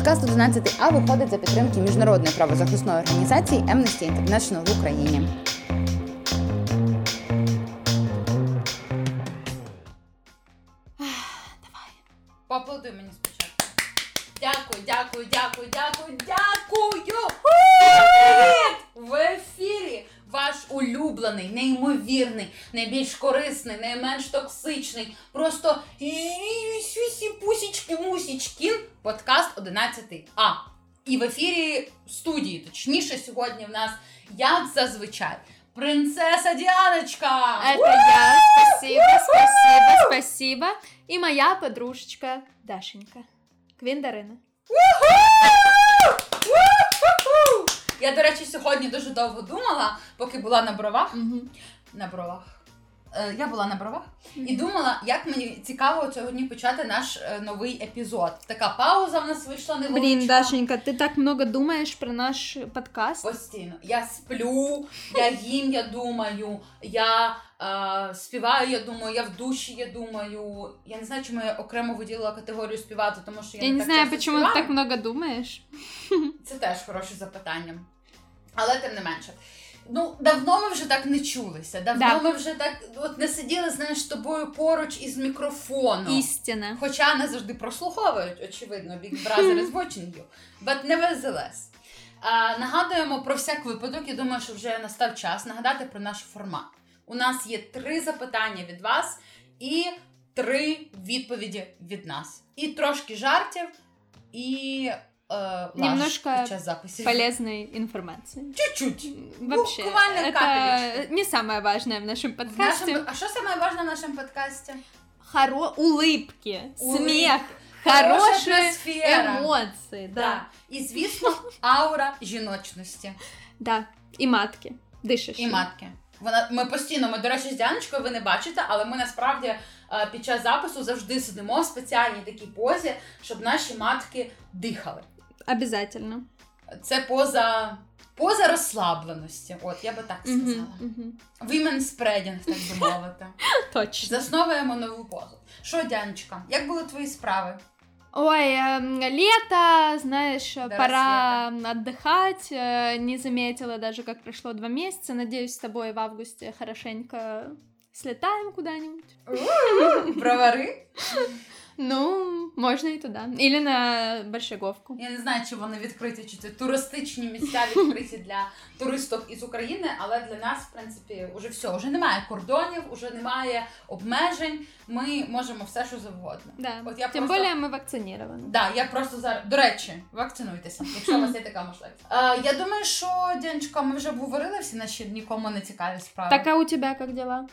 Подкаст 11А виходить за підтримки міжнародної правозахисної організації Amnesty International в Україні. Давай. Поаплодуй мені спочатку. Дякую, дякую, дякую, дякую, дякую! Привіт! В ефірі ваш улюблений, неймовірний, найбільш корисний, найменш токсичний, просто подкаст 11А. І в ефірі студії, точніше, сьогодні в нас, як зазвичай, принцеса Діаночка! Это я. Спасибо, спасибо, спасибо. И моя подружечка Дашенька. Квін Дарина. Я, до речі, сьогодні дуже довго думала, поки була на бровах. На бровах. Е, Я була на бровах і думала, як мені цікаво сьогодні почати наш е, новий епізод. Така пауза в нас вийшла невеличка. Блин, Дашенька, ты так много думаешь про наш подкаст. Постійно. Я сплю, я їм, я думаю, я е, співаю, я думаю, я в душі, я думаю. Я не знаю, чому я окремо виділила категорію співати, тому що я, Я не так знаю, ты співаю. так много думаешь. Це теж хороше запитання. Але тим не менше. Ну, давно ми вже так не чулися. Давно Да. ми вже так от не сиділи, знаєш, з тобою поруч із мікрофоном. Истина. Хоча не завжди прослуховують, очевидно, Big Brother is watching you. But nevertheless. А, нагадуємо про всяк випадок, я думаю, що вже настав час нагадати про наш формат. У нас є три запитання від вас і три відповіді від нас. І трошки жартів, і е, лаж Немножко під час записів. Полезной информации. Чуть-чуть. Вообще, Буквально это капелечку. не самое важное в нашем В подкасте. нашем- а що саме важне в нашому подкасті? Хоро... Улыбки, Улыбки. смех, Хороша хорошие атмосфера. эмоции, да. Да. І, звісно, аура жіночності. Да. И матки. Дышишь. І матки. Вона ми постійно, ми, до речі, з Діаночкою ви не бачите, але ми насправді е, під час запису завжди сидимо в спеціальній такій позі, щоб наші матки дихали. Обязательно. Це поза, поза розслабленості. От я би так сказала. Мгм, мгм. Women spreading, так би мовити. Точно. Засновуємо нову позу. Що, Діаночка, як були твої справи? Ой, эм, лето, знаешь, До пора отдыхать. э, Не заметила даже, как прошло два месяца. Надеюсь, с тобой в августе хорошенько слетаем куда-нибудь. Бровари? Ну, можно и туда. Или на Большеговку. Я не знаю, чи вони відкриті, чи це туристичні місця відкриті для туристів із України, але для нас, в принципі, вже все, вже немає кордонів, вже немає обмежень. Ми можемо все, що завгодно. Да. От я Тем просто- более мы вакцинированы. Да, я просто зараз. До речі, вакцинуйтеся, якщо у вас є така можливість. Е, я думаю, що Дянечка, ми вже обговорили всі наші нікому не цікаві справи. Так, а у тебя как дела?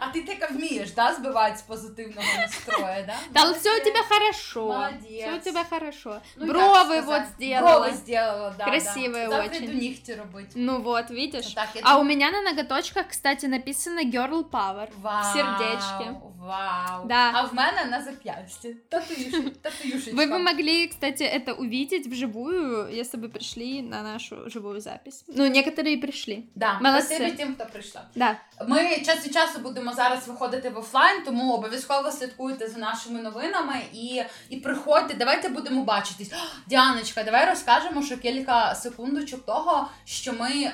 А ти така вмієш, да, збивати з позитивного настрою, да? Да, все у тебя хорошо. Молодец. Все у тебя хорошо. Ну, як Бровы сказати, вот сделала. Брови сделала, да. Красивые да. Завтра очень. йду нігті робити. Ну вот, видишь. Так, я А у меня на ноготочках, кстати, написано Girl Power. Вау, сердечки. Вау. Да. А в мене на зап'ясті. Татуюшечка. татуюшечка. Вы бы могли, кстати, это увидеть вживую, если бы пришли на нашу живую запись. Ну, некоторые пришли. Да, Молодці. спасибі тим, хто прийшла. Да. Ми час від часу будемо зараз виходити в офлайн, тому обов'язково слідкуйте за нашими новинами і, і приходьте. Давайте будемо бачитись. Діаночка, давай розкажемо, що кілька секундочок того, що ми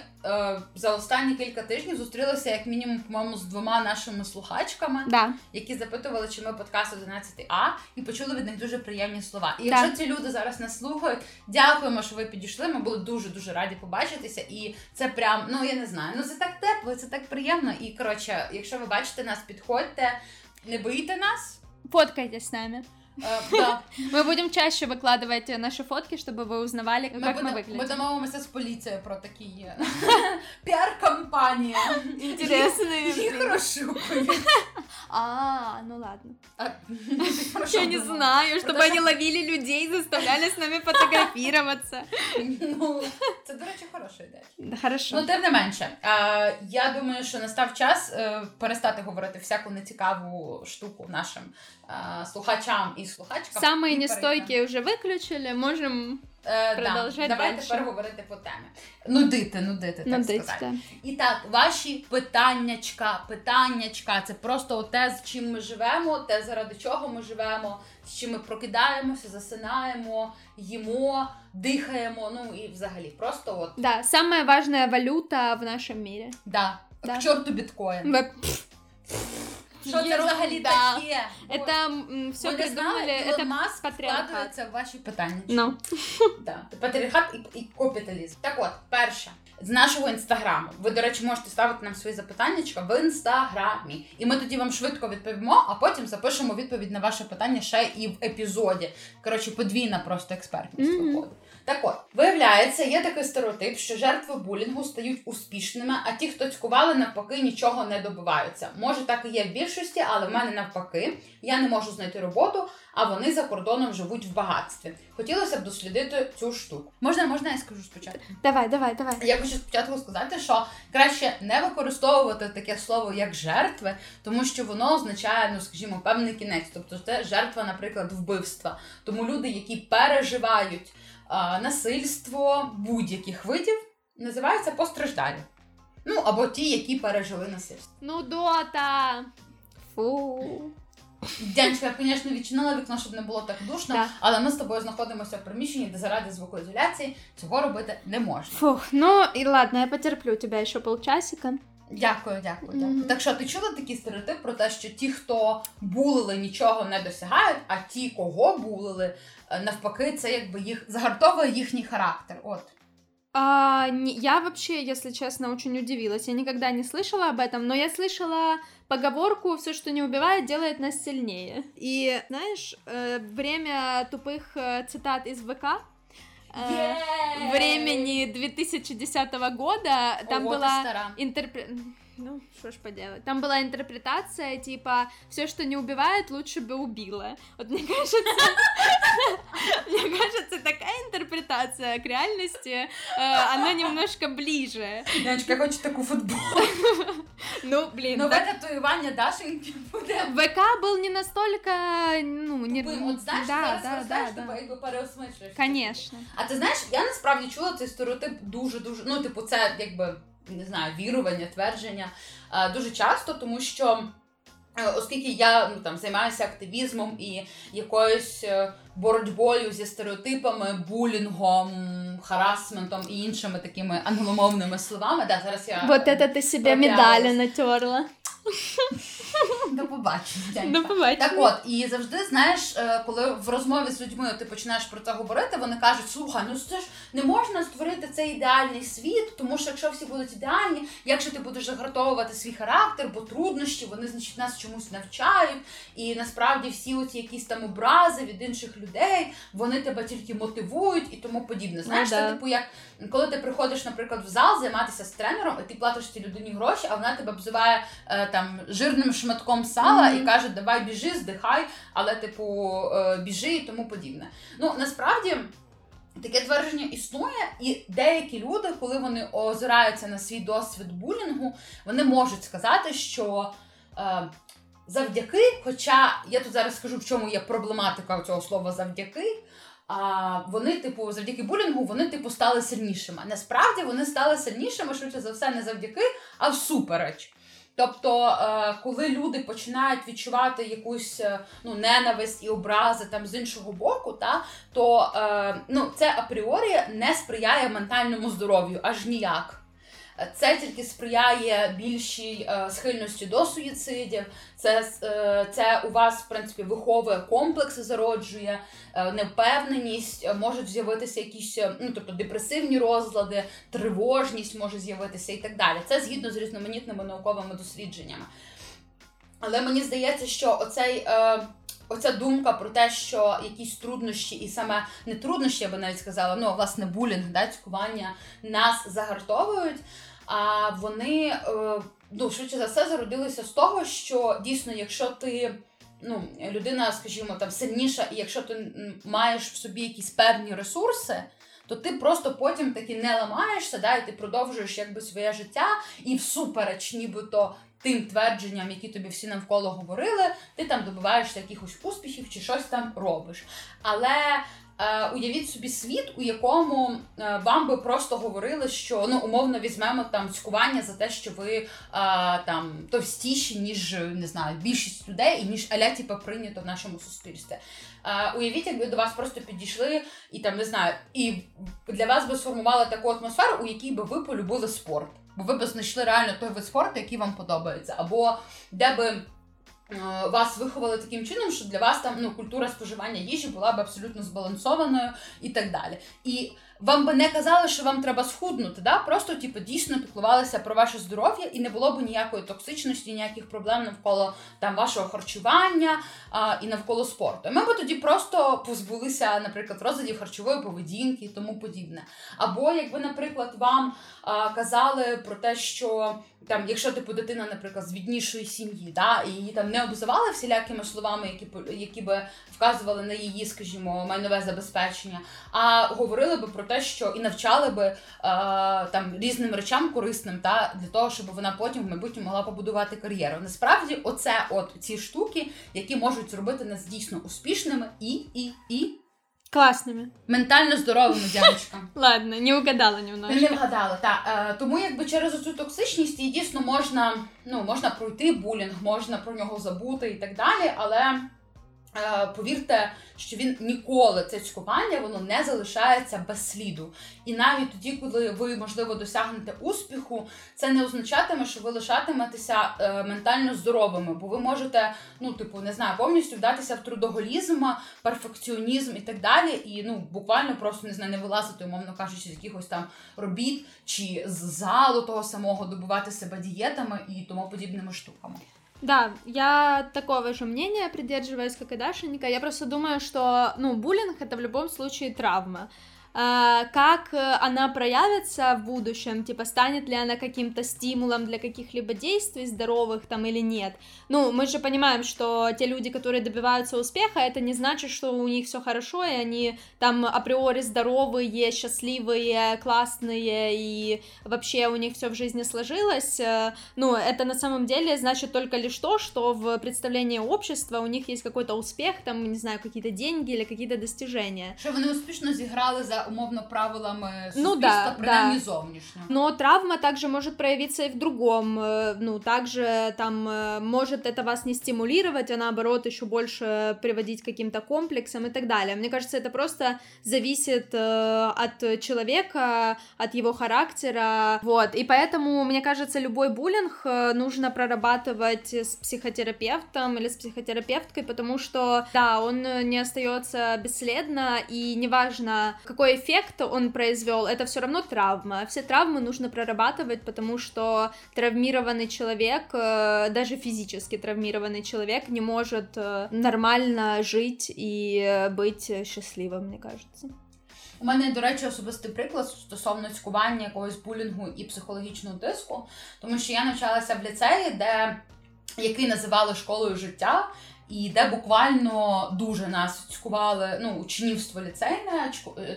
за останні кілька тижнів зустрілися як мінімум, по-моєму, з двома нашими слухачками. Да. які запитували, чи ми подкаст 11А, і почули від них дуже приємні слова. І якщо ці люди зараз нас слухають, дякуємо, що ви підійшли. Ми були дуже дуже раді побачитися. І це прям, ну я не знаю, ну це так тепло, це так приємно. І коротше, якщо ви бачите нас, підходьте, не бийте нас. Фоткайтесь с нами. Е, да. Мы будем чаще выкладывать наши фотки, чтобы вы узнавали, Ми, как мы будемо, ми выглядим. домовимося з поліцією про такі е, піар-кампанія. Интересные. Їх розшукують. А, ну ладно. А, ти про що Я не думала? знаю, чтобы Потому они ловили людей, заставляли с нами фотографироваться. Ну, це, до речі, хороша ідея. Да, хорошо. Ну, тим не менше, е, я думаю, що настав час е, перестати говорити всяку нецікаву штуку нашим е, слухачам і слухачкам. Самые і нестойкие уже выключили, можем Е, Продовжать да, давайте дальше. тепер говорити по темі. Нудити, нудити, так надыть. сказати. да. І так, ваші питаннячка, питаннячка це просто те, з чим ми живемо, те, заради чого ми живемо, з чим ми прокидаємося, засинаємо, їмо, дихаємо. Ну і взагалі, просто от Да, самая важная валюта в нашем мире. да. Да. К чорту біткоін. Ве- Що це взагалі Ерунда. таке? Это все придумали, это Маск вкладається в ваші питання. Ну, Да. Патріархат і, і капіталізм. Так от, перше, з нашого інстаграму. Ви, до речі, можете ставити нам свої запитання в інстаграмі. І ми тоді вам швидко відповімо, а потім запишемо відповідь на ваше питання ще і в епізоді. Коротше, подвійна просто експертність виходить. Так от, виявляється, є такий стереотип, що жертви булінгу стають успішними, а ті, хто цькували, навпаки, нічого не добиваються. Може, так і є в більшості, але в мене навпаки. Я не можу знайти роботу, а вони за кордоном живуть в багатстві. Хотілося б дослідити цю штуку. Можна, можна я скажу спочатку? давай, давай, давай. Я хочу спочатку сказати, що краще не використовувати таке слово як жертви, тому що воно означає, ну скажімо, певний кінець. Тобто це жертва, наприклад, вбивства. Тому люди, які переживають а, насильство будь-яких видів, називаються постраждалі. Ну або ті, які пережили насильство. Ну, Дота. Фу. Дянечка, я, звісно, відчинила вікно, щоб не було так душно, Да. але ми з тобою знаходимося в приміщенні, де заради звукоізоляції цього робити не можна. Фух, ну и ладно, я потерплю тебя еще полчасика. Дякую, дякую, дякую. Мгм. Так що ти чула такий стереотип про те, що ті, хто булили, нічого не досягають, а ті, кого булили, е, навпаки, це якби їх загартовує їхній характер. От. А, не- я вообще, если честно, очень удивилась. Я никогда не слышала об этом, но я слышала поговорку «все, что не убивает, делает нас сильнее». И, знаешь, э, время тупых э, цитат из ВК э, времени 2010 года, там Ого, была стара интерпре... Ну, что ж поделать. Там была интерпретация, типа, все, что не убивает, лучше бы убило. Вот мне кажется, мне кажется, такая интерпретация к реальности, э, она немножко ближе. Дянечка, я хочу таку футболку. Ну, блин, Нове так татуювання Дашеньки буде. ВК был не настолько, ну, не... Тупим. От знаєш, да, зараз да, ростеш, да, типу, да. якби переосмислюєш. Конечно. А ти знаєш, я насправді чула цей стереотип дуже дуже. Ну, типу, це якби не знаю, вірування, твердження е, дуже часто, тому що. е, Оскільки я ну, там займаюся активізмом і якоюсь е, боротьбою зі стереотипами, булінгом, харасментом і іншими такими англомовними словами, да, зараз я Вот это ты себе медалі натерла. до побачення. Дянька. побачимо. Так от, і завжди знаєш, е, коли в розмові з людьми ти починаєш про це говорити, вони кажуть: слухай, ну це ж не можна створити цей ідеальний світ, тому що якщо всі будуть ідеальні, як же ти будеш загартовувати свій характер, бо труднощі, вони значить нас чомусь навчають, і насправді всі оці якісь там образи від інших людей, вони тебе тільки мотивують і тому подібне. Знаєш, Ну, це типу як коли ти приходиш, наприклад, в зал займатися з тренером, і ти платиш цій людині гроші, а вона тебе обзиває е, там жирним шматком сала Мгм. і каже, давай біжи, здихай, але типу е, біжи і тому подібне. Ну насправді. Таке твердження існує, і деякі люди, коли вони озираються на свій досвід булінгу, вони можуть сказати, що е, завдяки, хоча я тут зараз скажу, в чому є проблематика цього слова завдяки. А вони, типу, завдяки булінгу, вони типу стали сильнішими. Насправді вони стали сильнішими, швидше за все, не завдяки, а всупереч. Тобто, е, коли люди починають відчувати якусь е, ну, ненависть і образи там з іншого боку, та, то е, ну, це апріорі не сприяє ментальному здоров'ю аж ніяк. Це тільки сприяє більшій е, схильності до суїцидів. Це, е, це у вас, в принципі, виховує комплекси, зароджує е, невпевненість, можуть з'явитися якісь ну, тобто депресивні розлади, тривожність може з'явитися і так далі. Це згідно з різноманітними науковими дослідженнями. Але мені здається, що оцей. Оця думка про те, що якісь труднощі, і саме не труднощі, я би навіть сказала, ну власне булінг, да, цькування нас загартовують. А вони е, ну, швидше за все зародилися з того, що дійсно, якщо ти ну, людина, скажімо, там сильніша, і якщо ти маєш в собі якісь певні ресурси, то ти просто потім таки не ламаєшся, да, і ти продовжуєш якби своє життя і всупереч, нібито. Тим твердженням, які тобі всі навколо говорили, ти там добиваєшся якихось успіхів чи щось там робиш. Але уявіть собі світ, у якому е, вам би просто говорили, що ну умовно візьмемо там цькування за те, що ви е, там товстіші, ніж не знаю, більшість людей, і ніж аля типа прийнято в нашому суспільстві. Уявіть, якби до вас просто підійшли і там не знаю, і для вас би сформували таку атмосферу, у якій би ви полюбили спорт, бо ви б знайшли реально той вид спорту, який вам подобається, або де би. Е, вас виховали таким чином, що для вас там ну культура споживання їжі була б абсолютно збалансованою і так далі. І вам би не казали, що вам треба схуднути, да? просто типу, дійсно піклувалися про ваше здоров'я і не було б ніякої токсичності, ніяких проблем навколо там вашого харчування а, і навколо спорту. Ми б тоді просто позбулися, наприклад, розладів харчової поведінки і тому подібне. Або якби, наприклад, вам а, казали про те, що там, якщо типу дитина, наприклад, з біднішої сім'ї, да, і її там не обзивали всілякими словами, які які би вказували на її, скажімо, майнове забезпечення, а говорили би про те, що і навчали би е, там різним речам корисним, та для того, щоб вона потім в майбутньому могла побудувати кар'єру. Насправді, оце от ці штуки, які можуть зробити нас дійсно успішними і і і. Класними. Ментально здоровими дівчатками. Ладно, не угадала немножко. Не вгадала, так. Е, тому якби через цю токсичність дійсно можна, ну, можна пройти булінг, можна про нього забути і так далі, але повірте, що він ніколи це цькування воно не залишається без сліду. І навіть тоді, коли ви, можливо, досягнете успіху, це не означатиме, що ви лишатиметеся е, ментально здоровими, бо ви можете, ну, типу, не знаю, повністю вдатися в трудоголізм, перфекціонізм і так далі. І ну, буквально просто не знаю, не вилазити, умовно кажучи, з якихось там робіт чи з залу того самого добувати себе дієтами і тому подібними штуками. Да, я такого же мнения придерживаюсь, как и Дашенька. Я просто думаю, что, ну, буллинг это в любом случае травма. А, как э, она проявится в будущем, типа станет ли она каким-то стимулом для каких-либо действий здоровых там или нет. Ну, мы же понимаем, что те люди, которые добиваются успеха, это не значит, что у них все хорошо, и они там априори здоровые, счастливые, классные, и вообще у них все в жизни сложилось. Э, ну, это на самом деле значит только лишь то, что в представлении общества у них есть какой-то успех, там, не знаю, какие-то деньги или какие-то достижения. Что они успешно сыграли за умовно правилами ну, да, принаймні да. зовнішньо. Но травма также может проявиться и в другом. Э, ну, также там э, может это вас не стимулировать, а наоборот еще больше приводить к каким-то комплексам и так далее. Мне кажется, это просто зависит э, от человека, от его характера, вот. И поэтому, мне кажется, любой буллинг нужно прорабатывать с психотерапевтом или с психотерапевткой, потому что, да, он не остается бесследно, и неважно, какой какой эффект он произвел, это все равно травма. Все травмы нужно прорабатывать, потому что травмированный человек, э, даже физически травмированный человек, не может э, нормально жить и быть счастливым, мне кажется. У мене, до речі, особистий приклад стосовно цькування якогось булінгу і психологічного тиску, тому що я навчалася в ліцеї, де який називали школою життя і де буквально дуже нас цькували, ну, учнівство ліцейне,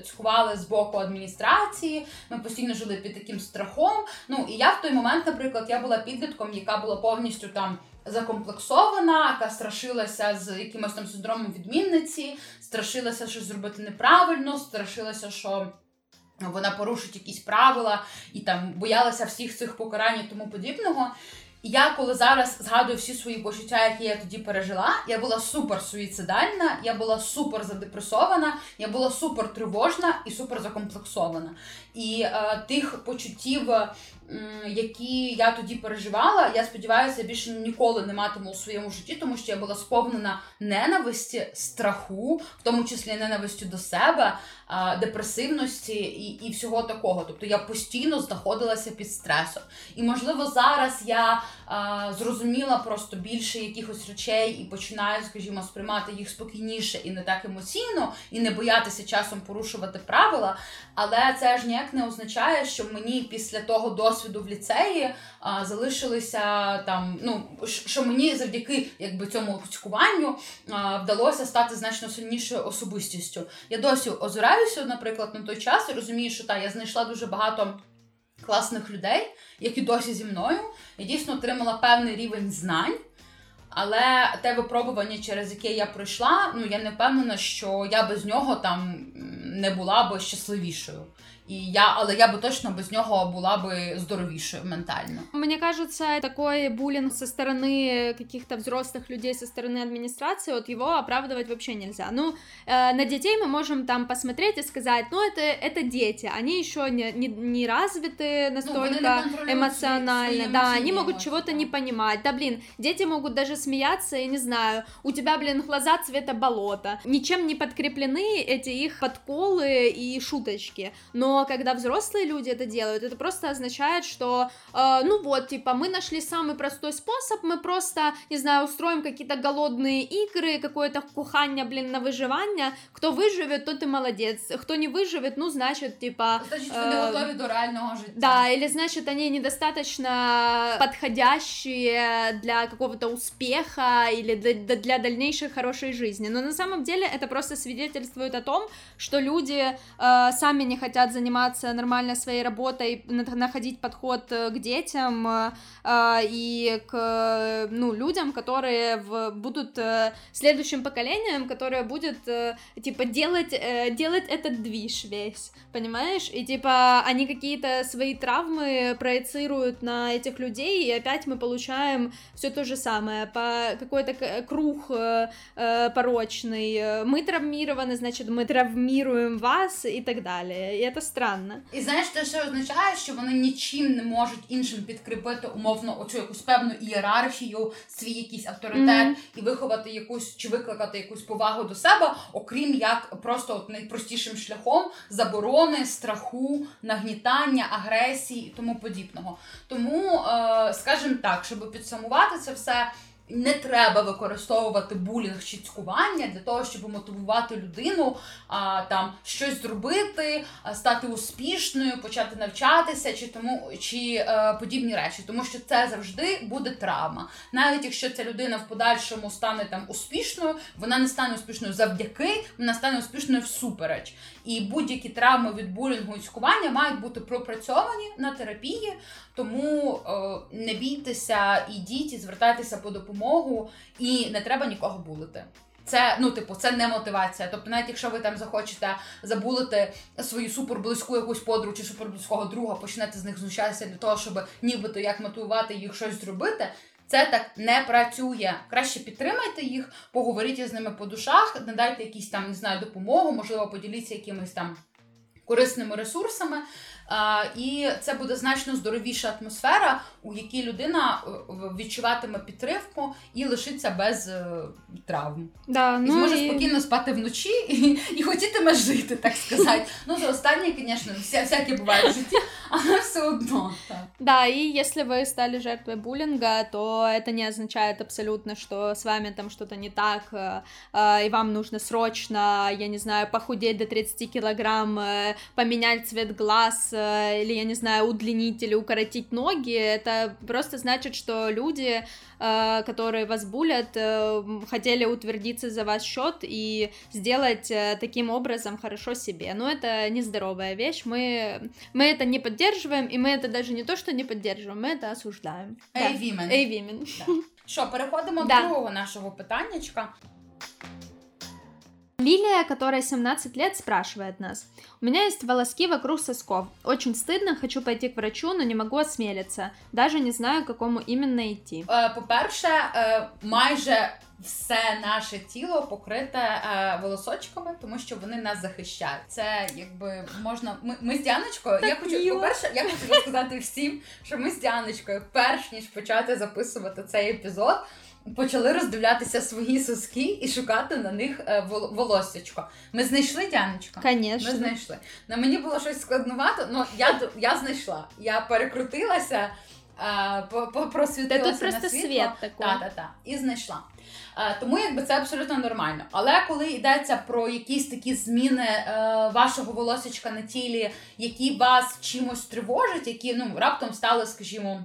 цькували з боку адміністрації. Ми постійно жили під таким страхом. Ну і я в той момент, наприклад, я була підлітком, яка була повністю там. Закомплексована, яка страшилася з якимось там синдромом відмінниці, страшилася щось зробити неправильно, страшилася, що вона порушить якісь правила і там боялася всіх цих покарань і тому подібного я коли зараз згадую всі свої почуття, які я тоді пережила, я була супер суїцидальна, я була супер задепресована, я була супер тривожна і супер закомплексована. І е, тих почуттів які я тоді переживала, я сподіваюся, більше ніколи не матиму у своєму житті, тому що я була сповнена ненависті, страху, в тому числі ненавистю до себе, депресивності і і всього такого. Тобто я постійно знаходилася під стресом. І, можливо, зараз я а, зрозуміла просто більше якихось речей і починаю, скажімо, сприймати їх спокійніше і не так емоційно, і не боятися часом порушувати правила. Але це ж ніяк не означає, що мені після того досвіду в ліцеї а, залишилися там. Ну що мені завдяки якби цьому цькуванню вдалося стати значно сильнішою особистістю. Я досі озираюся, наприклад, на той час і розумію, що та я знайшла дуже багато класних людей, які досі зі мною. Я дійсно отримала певний рівень знань. Але те випробування, через яке я пройшла, ну я не впевнена, що я без нього там не була би щасливішою. І я, але я би точно без нього була би здоровішою ментально. Мне кажется, такой буллинг со стороны каких-то взрослых людей, со стороны администрации, вот его оправдывать вообще нельзя. Ну, э, на детей мы можем там посмотреть и сказать, ну, это, это дети, они еще не, не, не развиты настолько не контролюють эмоционально, свої- свої да, емоційні они могут емоції, чего-то да. не понимать, да, блин, дети могут даже смеяться, я не знаю, у тебя, блин, глаза цвета болота, ничем не подкреплены эти их подколы и шуточки, но когда взрослые люди это делают, это просто означает, что, э, ну вот, типа, мы нашли самый простой способ, мы просто, не знаю, устроим какие-то голодные игры, какое-то кухання, блин, на выживание, кто выживет, тот и молодец, кто не выживет, ну, значит, типа... Значить, вони Е, готові до реального життя. Да, или значит они недостаточно подходящие для какого-то успеха или для, для дальнейшей хорошей жизни. Но на самом деле это просто свидетельствует о том, что люди э, сами не хотят заниматься нормально своей работой, на- находить подход э, к детям э, э, и к ну, людям, которые в- будут следующим поколением, которое будет типа делать, делать этот движ весь, понимаешь? И типа они какие-то свои травмы проецируют на этих людей, и опять мы получаем все то же самое, по какой-то круг порочный. Мы травмированы, значит, мы травмируем вас и так далее. И это странно. І знаєш, це ще означає, що вони нічим не можуть іншим підкріпити умовно оцю якусь певну ієрархію, свій якийсь авторитет Мгм. і виховати якусь чи викликати якусь повагу до себе, окрім як просто от найпростішим шляхом заборони, страху, нагнітання, агресії і тому подібного. Тому, е, скажімо так, щоб підсумувати це все. Не треба використовувати булінг чи цькування для того, щоб мотивувати людину а, там щось зробити, а, стати успішною, почати навчатися, чи тому чи е, подібні речі, тому що це завжди буде травма. Навіть якщо ця людина в подальшому стане там успішною, вона не стане успішною завдяки, вона стане успішною всупереч. І будь-які травми від булінгу і цькування мають бути пропрацьовані на терапії. Тому е, не бійтеся, ідіть і звертайтеся по допомогу, і не треба нікого булити. Це ну, типу, це не мотивація. Тобто, навіть якщо ви там захочете забулити свою суперблизьку якусь подругу чи суперблизького друга, почнете з них знущатися для того, щоб нібито як мотивувати їх щось зробити. Це так не працює. Краще підтримайте їх, поговоріть із ними по душах, надайте якісь там не знаю допомогу, можливо, поділіться якимись там корисними ресурсами. А, і це буде значно здоровіша атмосфера, у якій людина е, відчуватиме підтримку і лишиться без е, травм. Да, І ну зможе і... спокійно спати вночі і, і хотітиме жити, так сказати. Ну, за останнє, звісно, всяке буває в житті, але все одно. Да, и если вы стали жертвой буллинга, то это не означает абсолютно, что с вами там что-то не так, э, э, и вам нужно срочно, я не знаю, похудеть до 30 килограмм, э, поменять цвет глаз, или, я не знаю, удлинить или укоротить ноги. Это просто значит, что люди, которые вас булят, хотели утвердиться за ваш счет и сделать таким образом хорошо себе. Но это нездоровая вещь, мы, мы это не поддерживаем, и мы это даже не то, что не поддерживаем, мы это осуждаем. Ей, вімен. Эй, women. Що, переходимо Да. до другого нашого питаннячка. Лилия, которая 17 лет, спрашивает нас. У меня есть волоски вокруг сосков. Очень стыдно, хочу пойти к врачу, но не могу осмелиться. Даже не знаю, к какому именно идти. Е, По-перше, е, майже все наше тіло покрите е, волосочками, тому що вони нас захищають. Це якби можна. Ми, ми з Діаночкою. Я хочу, мило. по-перше, я хочу розказати всім, що ми з Діаночкою, перш ніж почати записувати цей епізод. Почали роздивлятися свої соски і шукати на них е, волоссячко. Ми знайшли Діаночка. Ми знайшли. На мені було щось складнувато, але я, я знайшла. Я перекрутилася е, просвітилася тут на світло. світ такий. Та, та, та, і знайшла. Е, тому якби це абсолютно нормально. Але коли йдеться про якісь такі зміни вашого волосечка на тілі, які вас чимось тривожать, які ну раптом стали, скажімо.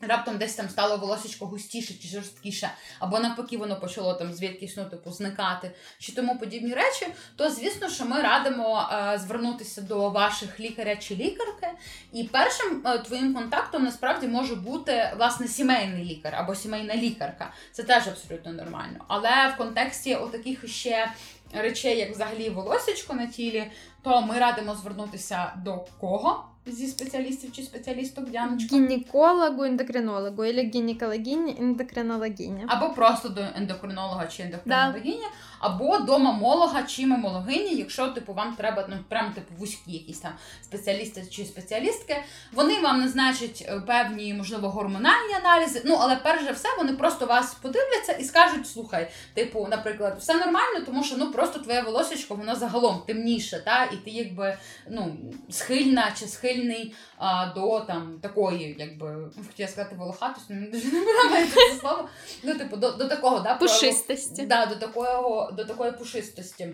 Раптом десь там стало волосечко густіше чи жорсткіше, або навпаки, воно почало там звідкись ну, типу, зникати, чи тому подібні речі, то звісно, що ми радимо е, звернутися до ваших лікаря чи лікарки. І першим е, твоїм контактом насправді може бути власне сімейний лікар або сімейна лікарка. Це теж абсолютно нормально. Але в контексті отаких ще речей, як взагалі волосечко на тілі, то ми радимо звернутися до кого зі спеціалістів чи спеціалісток Діаночка? Гинекологу, эндокринологу или гинекологине, эндокринологине. Або просто до ендокринолога чи ендокринологині, або до мамолога чи мамологині, якщо типу вам треба ну прям типу вузькі якісь там спеціалісти чи спеціалістки. Вони вам назначать е, певні, можливо, гормональні аналізи. Ну але перш за все вони просто вас подивляться і скажуть: слухай, типу, наприклад, все нормально, тому що ну просто твоє волосечко воно загалом темніше, та і ти якби ну схильна чи схильний а, до там такої, якби хотіла сказати волохатості, мені дуже не подобається це слово. Ну, типу, до, до такого, да, Пушистости. Да, до такого, до такої пушистості.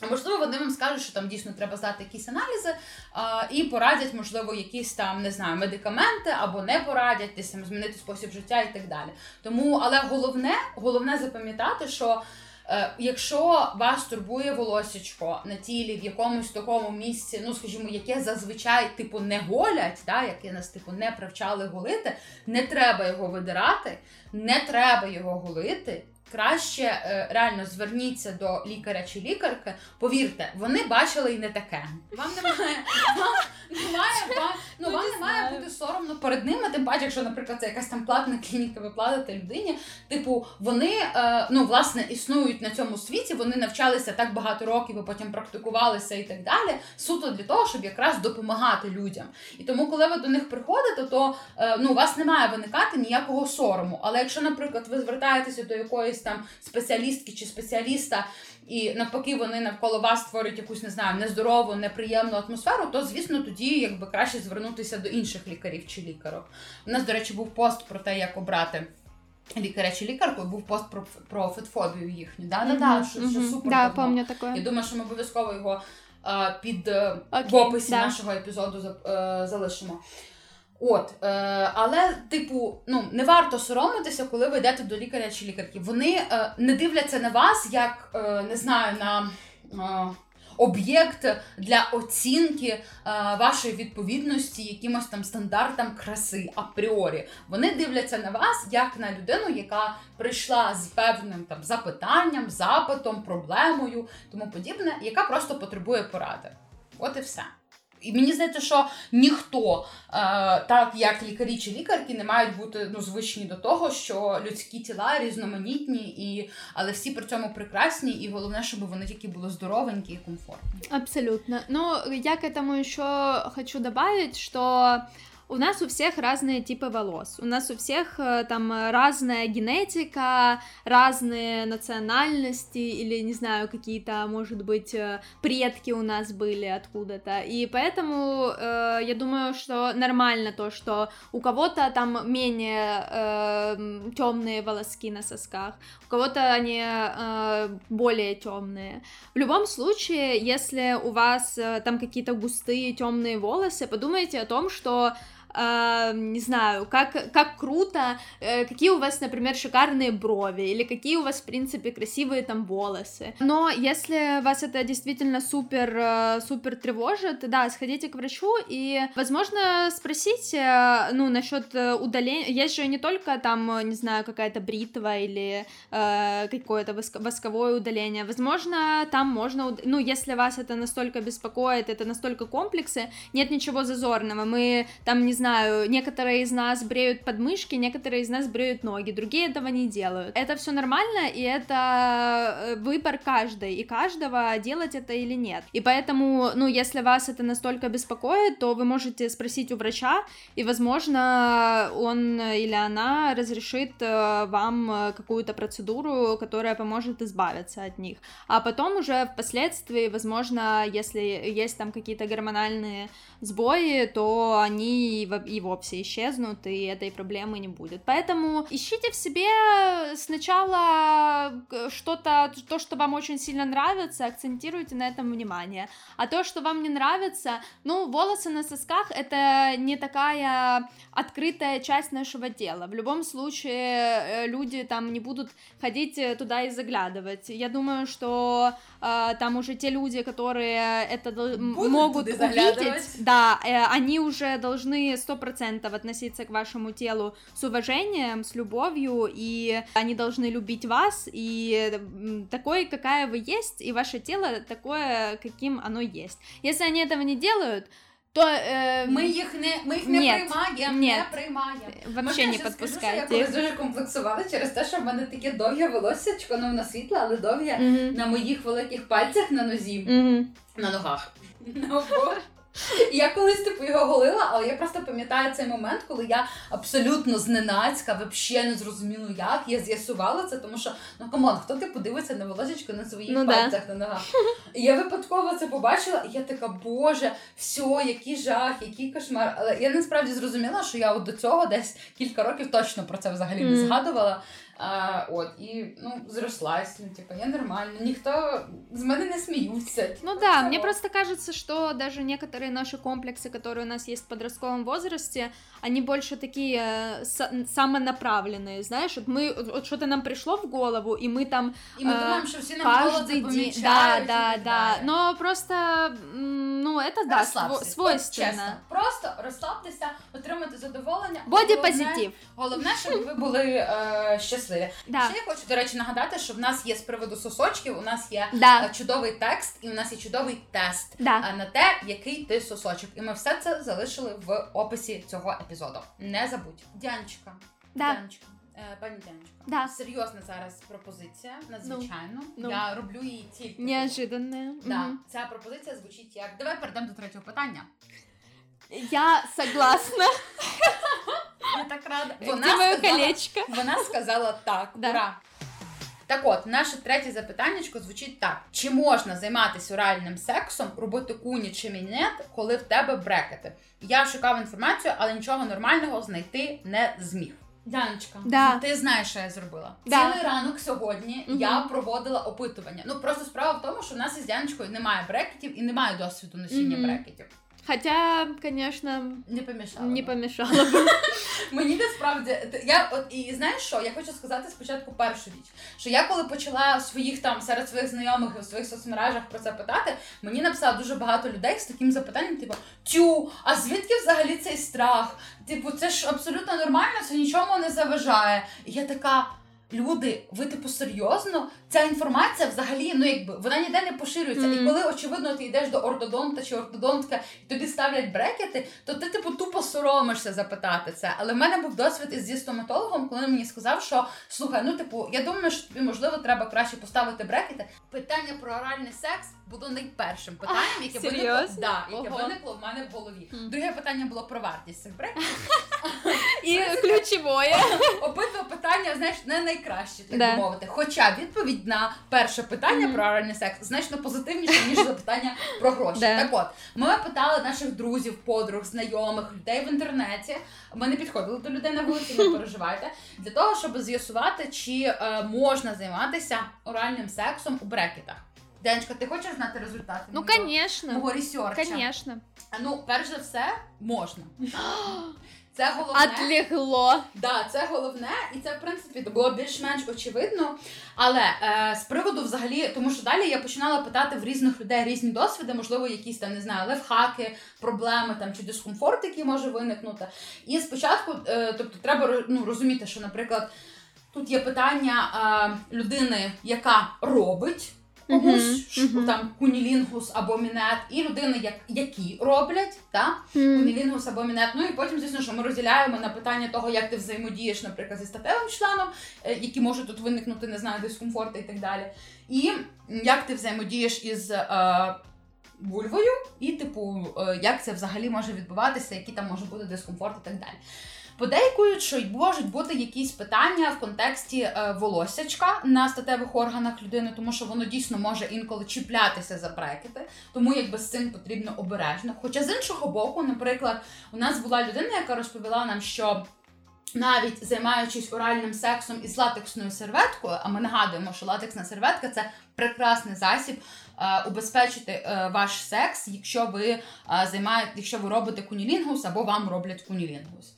А Можливо, вони вам скажуть, що там дійсно треба здати якісь аналізи а, і порадять, можливо, якісь там не знаю, медикаменти або не порадять, десь там змінити спосіб життя і так далі. Тому, але головне, головне запам'ятати, що якщо вас турбує волосічко на тілі в якомусь такому місці, ну скажімо, яке зазвичай типу не голять, да, яке нас типу не привчали голити, не треба його видирати, не треба його голити. Краще е, реально зверніться до лікаря чи лікарки. Повірте, вони бачили і не таке. Вам немає, немає, ну, Ну, вам не немає бути соромно перед ними, тим паче, якщо, наприклад, це якась там платна клініка, ви платите людині. Типу, вони е, ну власне існують на цьому світі, вони навчалися так багато років, і потім практикувалися і так далі. Суто для того, щоб якраз допомагати людям. І тому, коли ви до них приходите, то е, ну у вас не має виникати ніякого сорому. Але якщо, наприклад, ви звертаєтеся до якоїсь там спеціалістки чи спеціаліста, і навпаки вони навколо вас створюють якусь не знаю нездорову, неприємну атмосферу, то звісно тоді якби краще звернутися до інших лікарів чи лікарок. У нас, до речі, був пост про те, як обрати. Лікаря чи лікарку, був пост про, про фетфобію їхню. Да, да, да, що, що супер. Да, помню Я думаю, що ми обов'язково його е, під е, Окей, в описі да. нашого епізоду за- е, залишимо. От, е, але, типу, ну не варто соромитися, коли ви йдете до лікаря чи лікарки. Вони е, не дивляться на вас як е, не знаю на. Е, Об'єкт для оцінки е, вашої відповідності якимось там стандартам краси апріорі. Вони дивляться на вас як на людину, яка прийшла з певним там запитанням, запитом, проблемою, тому подібне, яка просто потребує поради. От і все. І мені здається, що ніхто, е, так як лікарі чи лікарки, не мають бути ну, звичні до того, що людські тіла різноманітні, і, але всі при цьому прекрасні, і головне, щоб вони тільки були здоровенькі і комфортні. Абсолютно. Но я к этому еще хочу добавить, что у нас у всех разные типы волос. У нас у всех э, там разная генетика, разные национальности или, не знаю, какие-то, может быть, э, предки у нас были откуда-то. И поэтому э, я думаю, что нормально то, что у кого-то там менее темные волоски на сосках, у кого-то они э, более темные. В любом случае, если у вас э, там какие-то густые темные волосы, подумайте о том, что не знаю, как, как круто, э, какие у вас, например, шикарные брови, или какие у вас, в принципе, красивые там волосы. Но если вас это действительно супер, э, супер тревожит, да, сходите к врачу и, возможно, спросите, э, ну, насчет э, удаления. Есть же не только там, э, не знаю, какая-то бритва или э, какое-то воск- восковое удаление. Возможно, там можно, ну, если вас это настолько беспокоит, это настолько комплексы, нет ничего зазорного. Мы там, не знаю, некоторые из нас бреют подмышки, некоторые из нас бреют ноги, другие этого не делают. Это все нормально, и это э, выбор каждой, и каждого делать это или нет. И поэтому, ну, если вас это настолько беспокоит, то вы можете спросить у врача, и, возможно, он или она разрешит э, вам э, какую-то процедуру, которая поможет избавиться от них. А потом уже впоследствии, возможно, если есть там какие-то гормональные сбои, то они, и вовсе исчезнут, и этой проблемы не будет. Поэтому ищите в себе сначала э, что-то, то, что вам очень сильно нравится, акцентируйте на этом внимание. А то, что вам не нравится, ну, волосы на сосках это не такая открытая часть нашего тела. В любом случае, э, люди там не будут ходить э, туда и заглядывать. Я думаю, что там уже те люди, которые это Будут могут увидеть, да, э, они уже должны сто процентов относиться к вашему телу с уважением, с любовью, и они должны любить вас, и такой, какая вы есть, и ваше тело такое, каким оно есть. Если они этого не делают, то э, Ми їх не ми їх не Ні. приймаємо, не приймаємо. вообще не подпускайте. Я колись дуже комплексувала через те, що в мене таке довге волоссячко, ну воно світле, але довге Мгм. на моїх великих пальцях на нозі, Мгм. на ногах. Я колись типу його голила, але я просто пам'ятаю цей момент, коли я абсолютно зненацька, взагалі не зрозуміло як. Я з'ясувала це, тому що ну come on, хто ти подивиться на волосечко на своїх Ну да. пальцях на ногах. І я випадково це побачила, і я така, боже, все, який жах, який кошмар. Але я насправді зрозуміла, що я от до цього десь кілька років точно про це взагалі не згадувала. А, от, і ну, зрослась, ну, типу, я нормально, ніхто з мене не сміються. Ну Типу, да, цього. мне просто кажется, что даже некоторые наши комплексы, которые у нас есть в подростковом возрасте, они больше такие э, са- самонаправленные, знаешь, вот мы, вот что-то нам пришло в голову, и мы там І ми а, думаємо, що всі навколо це каждый день, да, помічають. да, і так да, далі. но просто, м, ну, это да, Розслабся, сво- от свойственно. чесно. Просто розслабтеся, отримати задоволення. Боді Головне- позитив, Головне, щоб ви були е, щасливі. да, Ще я хочу, до речі, нагадати, що в нас є з приводу сосочків, у нас є да, е, чудовий текст, і у нас є чудовий тест да, е, на те, який ти сосочок. І ми все це залишили в описі цього епізоду. Не забудь. Дянечка. да, Дянечка. Е, Пані Дянечка. да, Серйозна зараз пропозиція, надзвичайно. ну. Я роблю її тільки. неожиданное. Да, Мгм. ця пропозиція звучить як. Давай перейдемо до третього питання. Я согласна, Я так рада. где мое колечко? Вона сказала так. Да. Ура! Так от, наше третє запитаннячко звучить так: чи можна займатися оральним сексом, робити куні чи мінет, коли в тебе брекети? Я шукав інформацію, але нічого нормального знайти не зміг. Яночка, Да. ти знаєш, що я зробила? Да. Цілий ранок сьогодні Мгм. я проводила опитування. Ну просто справа в тому, що в нас із Яночкою немає брекетів і немає досвіду носіння Мгм. брекетів. Хотя, конечно, Не помішало. не помешало бы. Мені насправді я от і знаєш що? Я хочу сказати спочатку першу річ, що я коли почала своїх там серед своїх знайомих і в своїх соцмережах про це питати, мені написало дуже багато людей з таким запитанням: типу, тю, а звідки взагалі цей страх? Типу, це ж абсолютно нормально, це нічому не заважає. І я така. Люди, ви типу серйозно? Ця інформація взагалі, ну якби вона ніде не поширюється. І коли очевидно ти йдеш до ортодонта чи ортодонтка, і тобі ставлять брекети, то ти типу тупо соромишся запитати це. Але в мене був досвід із зі стоматологом, коли він мені сказав, що слухай, ну типу, я думаю, що тобі можливо треба краще поставити брекети. Питання про оральний секс було найпершим питанням, яке виникло, да, яке виникло в мене в голові. Друге питання було про вартість цих. И ключевое. Обидва питання, знаєш, не найкращі, так Да. би мовити. Хоча відповідь на перше питання про оральний секс значно позитивніше, ніж запитання про гроші. Так от, ми питали наших друзів, подруг, знайомих, людей в інтернеті. Ми не підходили до людей на вулиці, не переживайте. Для того, щоб з'ясувати, чи е, можна займатися оральним сексом у брекетах. Денечка, ти хочеш знати результати? Ну, мого- конечно. Мого ресерча? Конечно. Ну, перш за все, можна. Це головне. Отлегло. Да, це головне, і це в принципі було більш-менш очевидно. Але е, з приводу взагалі, тому що далі я починала питати в різних людей різні досвіди, можливо, якісь там не знаю, левхаки, проблеми там чи дискомфорт, який може виникнути. І спочатку, е, тобто, треба ро- ну, розуміти, що, наприклад, тут є питання е, людини, яка робить. Мгм, ш- мгм. там кунілінгус або мінет, і людини, як, які роблять, та? Кунілінгус або мінет. Ну і потім, звісно, що ми розділяємо на питання того, як ти взаємодієш, наприклад, зі статевим членом, е, які можуть тут виникнути, не знаю, дискомфорти і так далі. І як ти взаємодієш із е, вульвою, і, типу, е, як це взагалі може відбуватися, які там може бути дискомфорт і так далі. Подейкують, що можуть бути якісь питання в контексті е, волоссячка на статевих органах людини, тому що воно дійсно може інколи чіплятися за брекети, тому якби з цим потрібно обережно. Хоча з іншого боку, наприклад, у нас була людина, яка розповіла нам, що. Навіть займаючись оральним сексом із латексною серветкою, а ми нагадуємо, що латексна серветка це прекрасний засіб е, убезпечити е, ваш секс, якщо ви е, займаєте, якщо ви робите кунілінгус або вам роблять кунілінгус.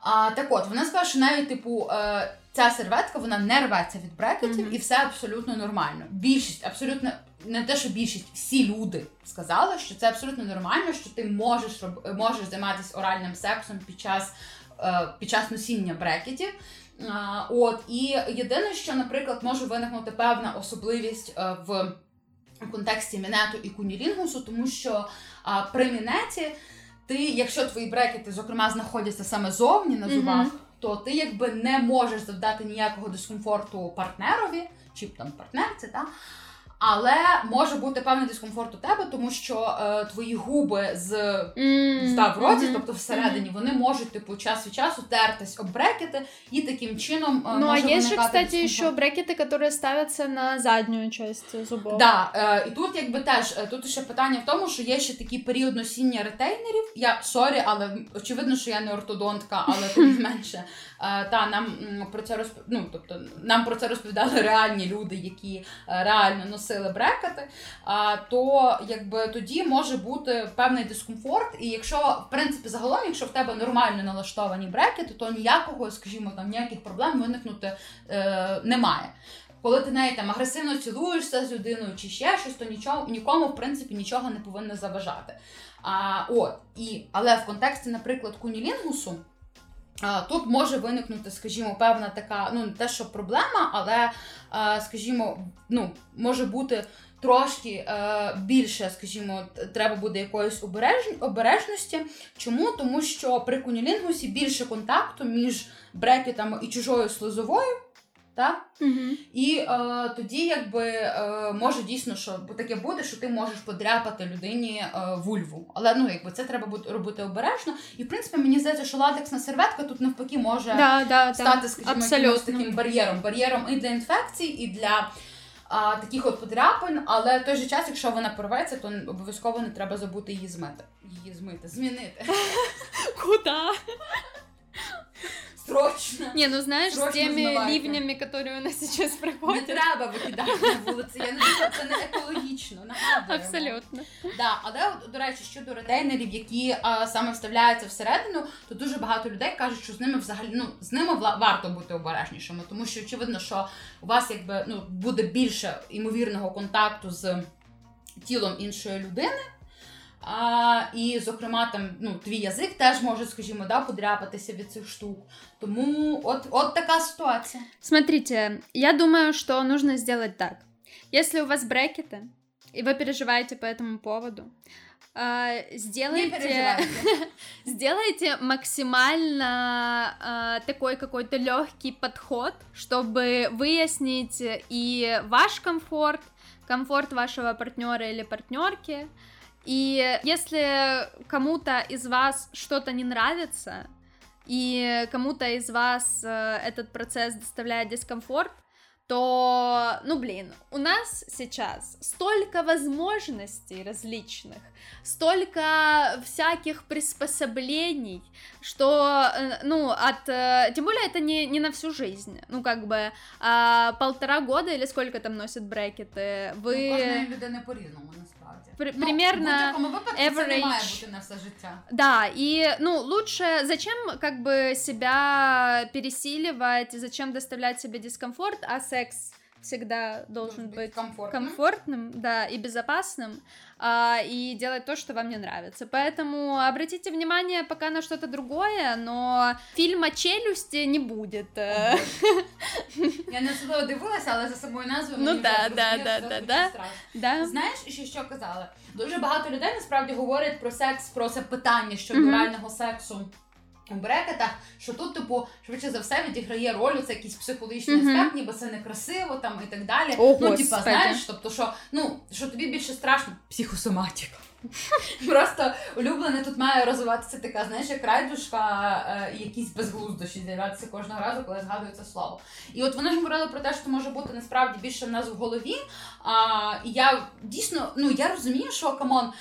А, так от, вона сказала, що навіть типу е, ця серветка вона не рветься від брекетів, Мгм. і все абсолютно нормально. Більшість, абсолютно не те, що більшість, всі люди сказали, що це абсолютно нормально, що ти можеш роб- можеш займатися оральним сексом під час, е, під час носіння брекетів. А, от і єдине, що, наприклад, може виникнути певна особливість е, в контексті мінету і кунілінгусу, тому що а, при мінеті ти, якщо твої брекети, зокрема, знаходяться саме зовні на зубах, то ти якби не можеш завдати ніякого дискомфорту партнерові, чи там партнерці, та? Але може бути певний дискомфорт у тебе, тому що е, твої губи з М, та в роті, мгм, тобто всередині, вони можуть типу час від часу тертись об брекети, і таким чином е, Ну, а же, виникати кстати, дискомфорт. брекеты, которые ставятся на заднюю часть зубов. Да, е, і тут якби теж е, тут ще питання в тому, що є ще такий період носіння ретейнерів. Я sorry, але очевидно, що я не ортодонтка, але тим не менше. Е, та нам про це розп... ну, тобто нам про це розповідали реальні люди, які е, реально носили брекети. А то якби тоді може бути певний дискомфорт, і якщо в принципі загалом, якщо в тебе нормально налаштовані брекети, то ніякого, скажімо, там ніяких проблем виникнути е, немає. Коли ти неї там агресивно цілуєшся з людиною чи ще щось, то нічого нікому в принципі нічого не повинно заважати. А, от, і, але в контексті, наприклад, кунілінгусу, тут може виникнути, скажімо, певна така, ну не те, що проблема, але, скажімо, ну, може бути трошки е, більше, скажімо, треба буде якоїсь обереж... обережності. Чому? Тому що при кунілінгусі більше контакту між брекетами і чужою слизовою. Так? Мгм. І е, тоді, якби е, може дійсно, що таке буде, що ти можеш подряпати людині е, вульву. Але ну якби це треба бути робити обережно. І в принципі мені здається, що латексна серветка тут навпаки може Да, да, стати, да, скажімо, якимось абсолютно. таким бар'єром. Бар'єром і для інфекцій, і для а, таких от подряпин. Але в той же час, якщо вона порветься, то обов'язково не треба забути її змити. Її змити, змінити. Куда? Срочно. Не, ну знаешь, с теми ливнями, которые у нас сейчас Не треба викидати на вулиці. Я не думаю, це не екологічно. Нагадуємо. Абсолютно. Да, але до речі, щодо ретейнерів, які а, саме вставляються всередину, то дуже багато людей кажуть, що з ними взагалі ну з ними варто бути обережнішими, тому що очевидно, що у вас якби ну буде більше імовірного контакту з тілом іншої людини. А, і, зокрема, там ну, твій язик теж може, скажімо, да, подряпатися від цих штук. Тому от, от така ситуація. Смотрите, я думаю, что нужно сделать так. Если у вас брекеты, и вы переживаете по этому поводу, а, Не сделайте, переживайте. сделайте максимально а, такой какой-то легкий подход, чтобы выяснить и ваш комфорт, комфорт вашего партнера или партнерки. И если кому-то из вас что-то не нравится, и кому-то из вас э, этот процесс доставляет дискомфорт, то, ну блин, у нас сейчас столько возможностей различных, столько всяких приспособлений, что, э, ну, от, э, тем более это не, не на всю жизнь, ну, как бы, а, полтора года или сколько там носят брекеты, Ну, вы... кожної людини по-різному насправді. При- Ну, примерно в будь-якому випадку це не має average. бути на все життя. Да, и, ну, лучше зачем как бы себя пересиливать, зачем доставлять себе дискомфорт, а секс всегда должен быть комфортно. комфортным, да, и безопасным, а, и делать то, что вам не нравится. Поэтому обратите внимание пока на что-то другое, но фильма «Челюсти» не будет. э. Я не особливо дивилася, але за собою назву Ну мені да, вже да, зрозуміло, да, що да, звучить да. страшно. Да. Знаєш, ще що казали? Дуже багато людей насправді говорять про секс, про це питання щодо Мгм. реального сексу. Брекетах, що тут, типу, швидше за все відіграє роль це якийсь психологічний Мгм. аспект, ніби це некрасиво там і так далі. О, ну, типа, Господи. знаєш, тобто, що ну що тобі більше страшно психосоматика. Просто улюблене тут має розвиватися така, знаєш, як райдушка е, якісь безглуздощі з'являтися кожного разу, коли згадую це слово. І от вони ж говорили про те, що може бути насправді більше в нас в голові. А, і я дійсно, ну я розумію, що come on.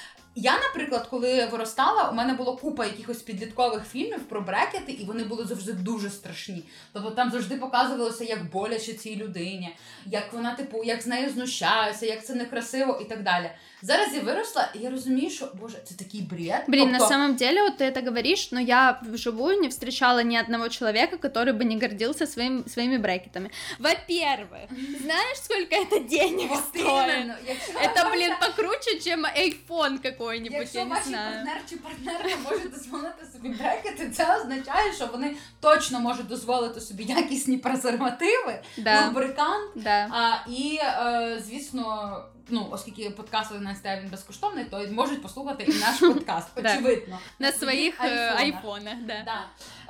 Я, наприклад, коли виростала, у мене було купа якихось підліткових фільмів про брекети, і вони були завжди дуже страшні. Тобто там завжди показувалося, як боляче цій людині, як вона, типу, як з нею знущаються, як це некрасиво і так далі. Зараз я виросла, і я розумію, що боже, це такий бред. Блин, тобто, на самом деле, вот ты это говоришь, но я вживую не встречала ни одного человека, который бы не гордился своим, своими брекетами. Во-первых, знаешь, сколько это денег от стоит? іменно, якщо Это, блин, покруче, чем iPhone какой-нибудь, Якщо я не ваші знаю. партнер чи партнерка може дозволити собі брекети, це означає, що вони точно можуть дозволити собі якісні презервативи, Да, лубрикант. да. А, і, е, звісно, ну, оскільки подкаст стає він безкоштовний, то можуть послухати і наш подкаст, очевидно. На своих э, айфонах.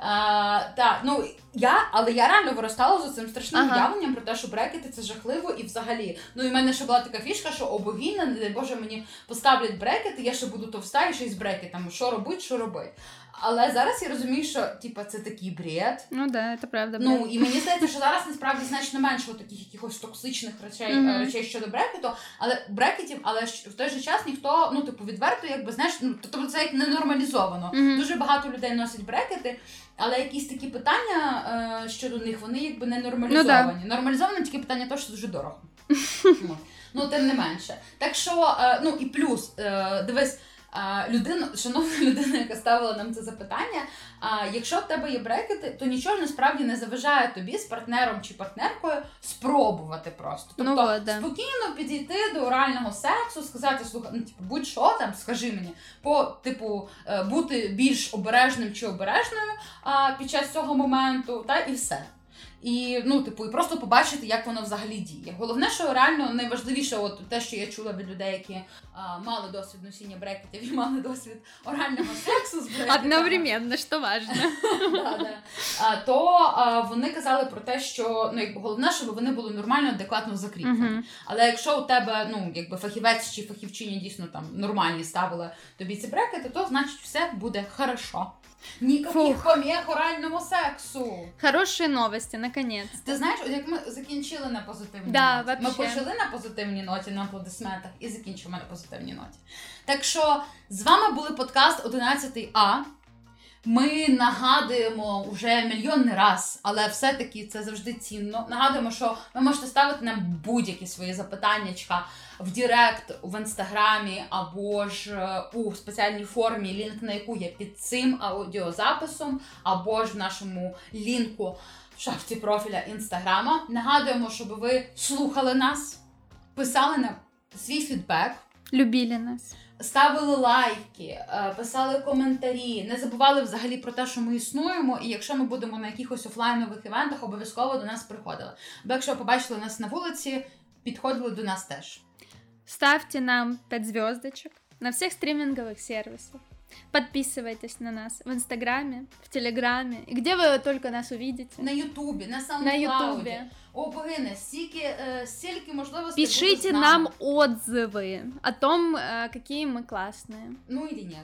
Айфонах, да. Да. А, та, ну, я, але я реально виростала з цим страшним Ага. уявленням про те, що брекети це жахливо і взагалі. Ну і в мене ще була така фішка, що обогінна, не дай Боже, мені поставлять брекети, я ще буду товста і ще й з брекетами. Що робить, що робить. Але зараз я розумію, що типа це такий бред. Ну да, это правда. Ну і мені здається, що зараз насправді значно менше таких якихось токсичних речей, е, речей щодо брекету, але брекетів, але в той же час ніхто, ну типу, відверто, якби знаєш, ну тобто це як не нормалізовано. Мгм. Дуже багато людей носять брекети, але якісь такі питання е, щодо них, вони якби не нормалізовані. Нормалізоване тільки питання того, що дуже дорого. Ну, тим не менше. Так що, е, ну і плюс, е, дивись. Людина, шановна людина, яка ставила нам це запитання. А якщо в тебе є брекети, то нічого насправді не заважає тобі з партнером чи партнеркою спробувати просто. Ну Тобто вот, да. спокійно підійти до орального сексу, сказати, слухай, ну типу, будь-що там, скажи мені, по типу е, бути більш обережним чи обережною а, під час цього моменту, та і все. І ну, типу, і просто побачити, як воно взагалі діє. Головне, що реально найважливіше, от те, що я чула від людей, які а, мали досвід носіння брекетів і мали досвід орального сексу з брекетами. Одновременно. Да, да. А, то а, вони казали про те, що ну якби головне, щоб вони були нормально, адекватно закріплені. Але якщо у тебе ну якби фахівець чи фахівчиня дійсно там нормальні ставили тобі ці брекети, то значить все буде хорошо. Фух. поміг оральному сексу. Хорошие новости, наконец. Ти знаєш, як ми закінчили на позитивній Да, ноті. Ми почали на позитивній ноті на аплодисментах і закінчимо на позитивній ноті. Так що з вами були подкаст 11А. Ми нагадуємо вже мільйонний раз, але все-таки це завжди цінно. Нагадуємо, що ви можете ставити нам будь-які свої запитаннячка в Директ, в інстаграмі або ж е, у спеціальній формі, лінк на яку є під цим аудіозаписом, або ж в нашому лінку в шапці профіля інстаграма. Нагадуємо, щоб ви слухали нас, писали нам свій фідбек. Любили нас. Ставили лайки, е, писали коментарі, не забували взагалі про те, що ми існуємо, і якщо ми будемо на якихось офлайнових івентах, обов'язково до нас приходили. Бо якщо побачили нас на вулиці, підходили до нас теж. Ставьте нам 5 звездочек на всех стриминговых сервисах. Подписывайтесь на нас в Инстаграме, в Телеграме, и где вы только нас увидите. На Ютубі, на На SoundCloud. Ютубе. О, богине, стільки, е, стільки можливостей. бути з Пишите нами. нам отзывы о том, э, какие мы классные. Ну і ні.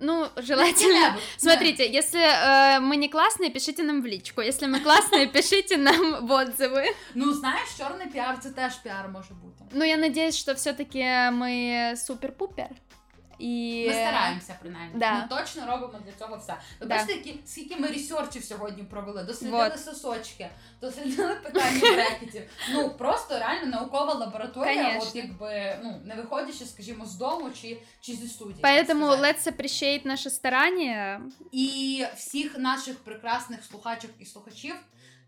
Ну, желательно. Які-небудь. Смотрите, если э, мы не классные, пишите нам в личку. Если мы классные, пишите нам в отзывы. Ну, знаєш, чорний піар це теж піар може бути. Ну, я надеюсь, что все-таки мы супер-пупер. И... Ми стараємося принаймні. Да. Ми точно робимо для цього все. Ви Да. бачите, які, скільки ми ресерчів сьогодні провели, дослідили Вот. сосочки, дослідили питання брекетів. Ну просто реально наукова лабораторія, Конечно. от якби ну не виходячи, скажімо, з дому чи, чи зі студії. Поэтому let's appreciate наши старания. І всіх наших прекрасних слухачок і слухачів.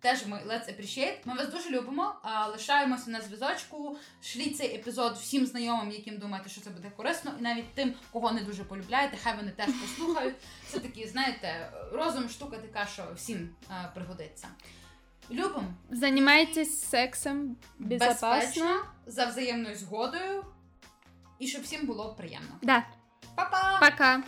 Теж ми let's appreciate. Ми вас дуже любимо. Лишаємося на зв'язочку. Шліть цей епізод всім знайомим, яким думаєте, що це буде корисно, і навіть тим, кого не дуже полюбляєте, хай вони теж послухають. Це такі, знаєте, розум штука така, що всім а, пригодиться. Любимо Занимайтесь сексом безпечно, за взаємною згодою, і щоб всім було приємно. Да, Па-па! пока.